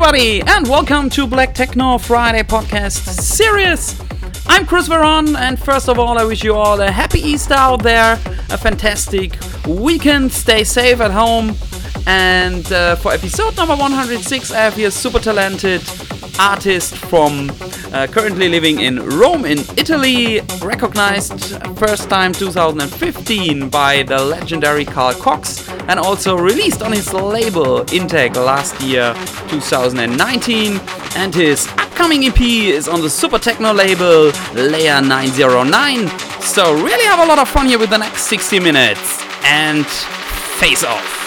Everybody, and welcome to Black Techno Friday podcast series. I'm Chris Veron, and first of all, I wish you all a happy Easter out there, a fantastic weekend. Stay safe at home. And uh, for episode number 106, I have here super talented artist from uh, currently living in Rome in Italy, recognized first time 2015 by the legendary Carl Cox and also released on his label Intec last year 2019 and his upcoming EP is on the super techno label Layer 909 so really have a lot of fun here with the next 60 minutes. And FAC3OFF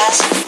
We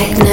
Techno.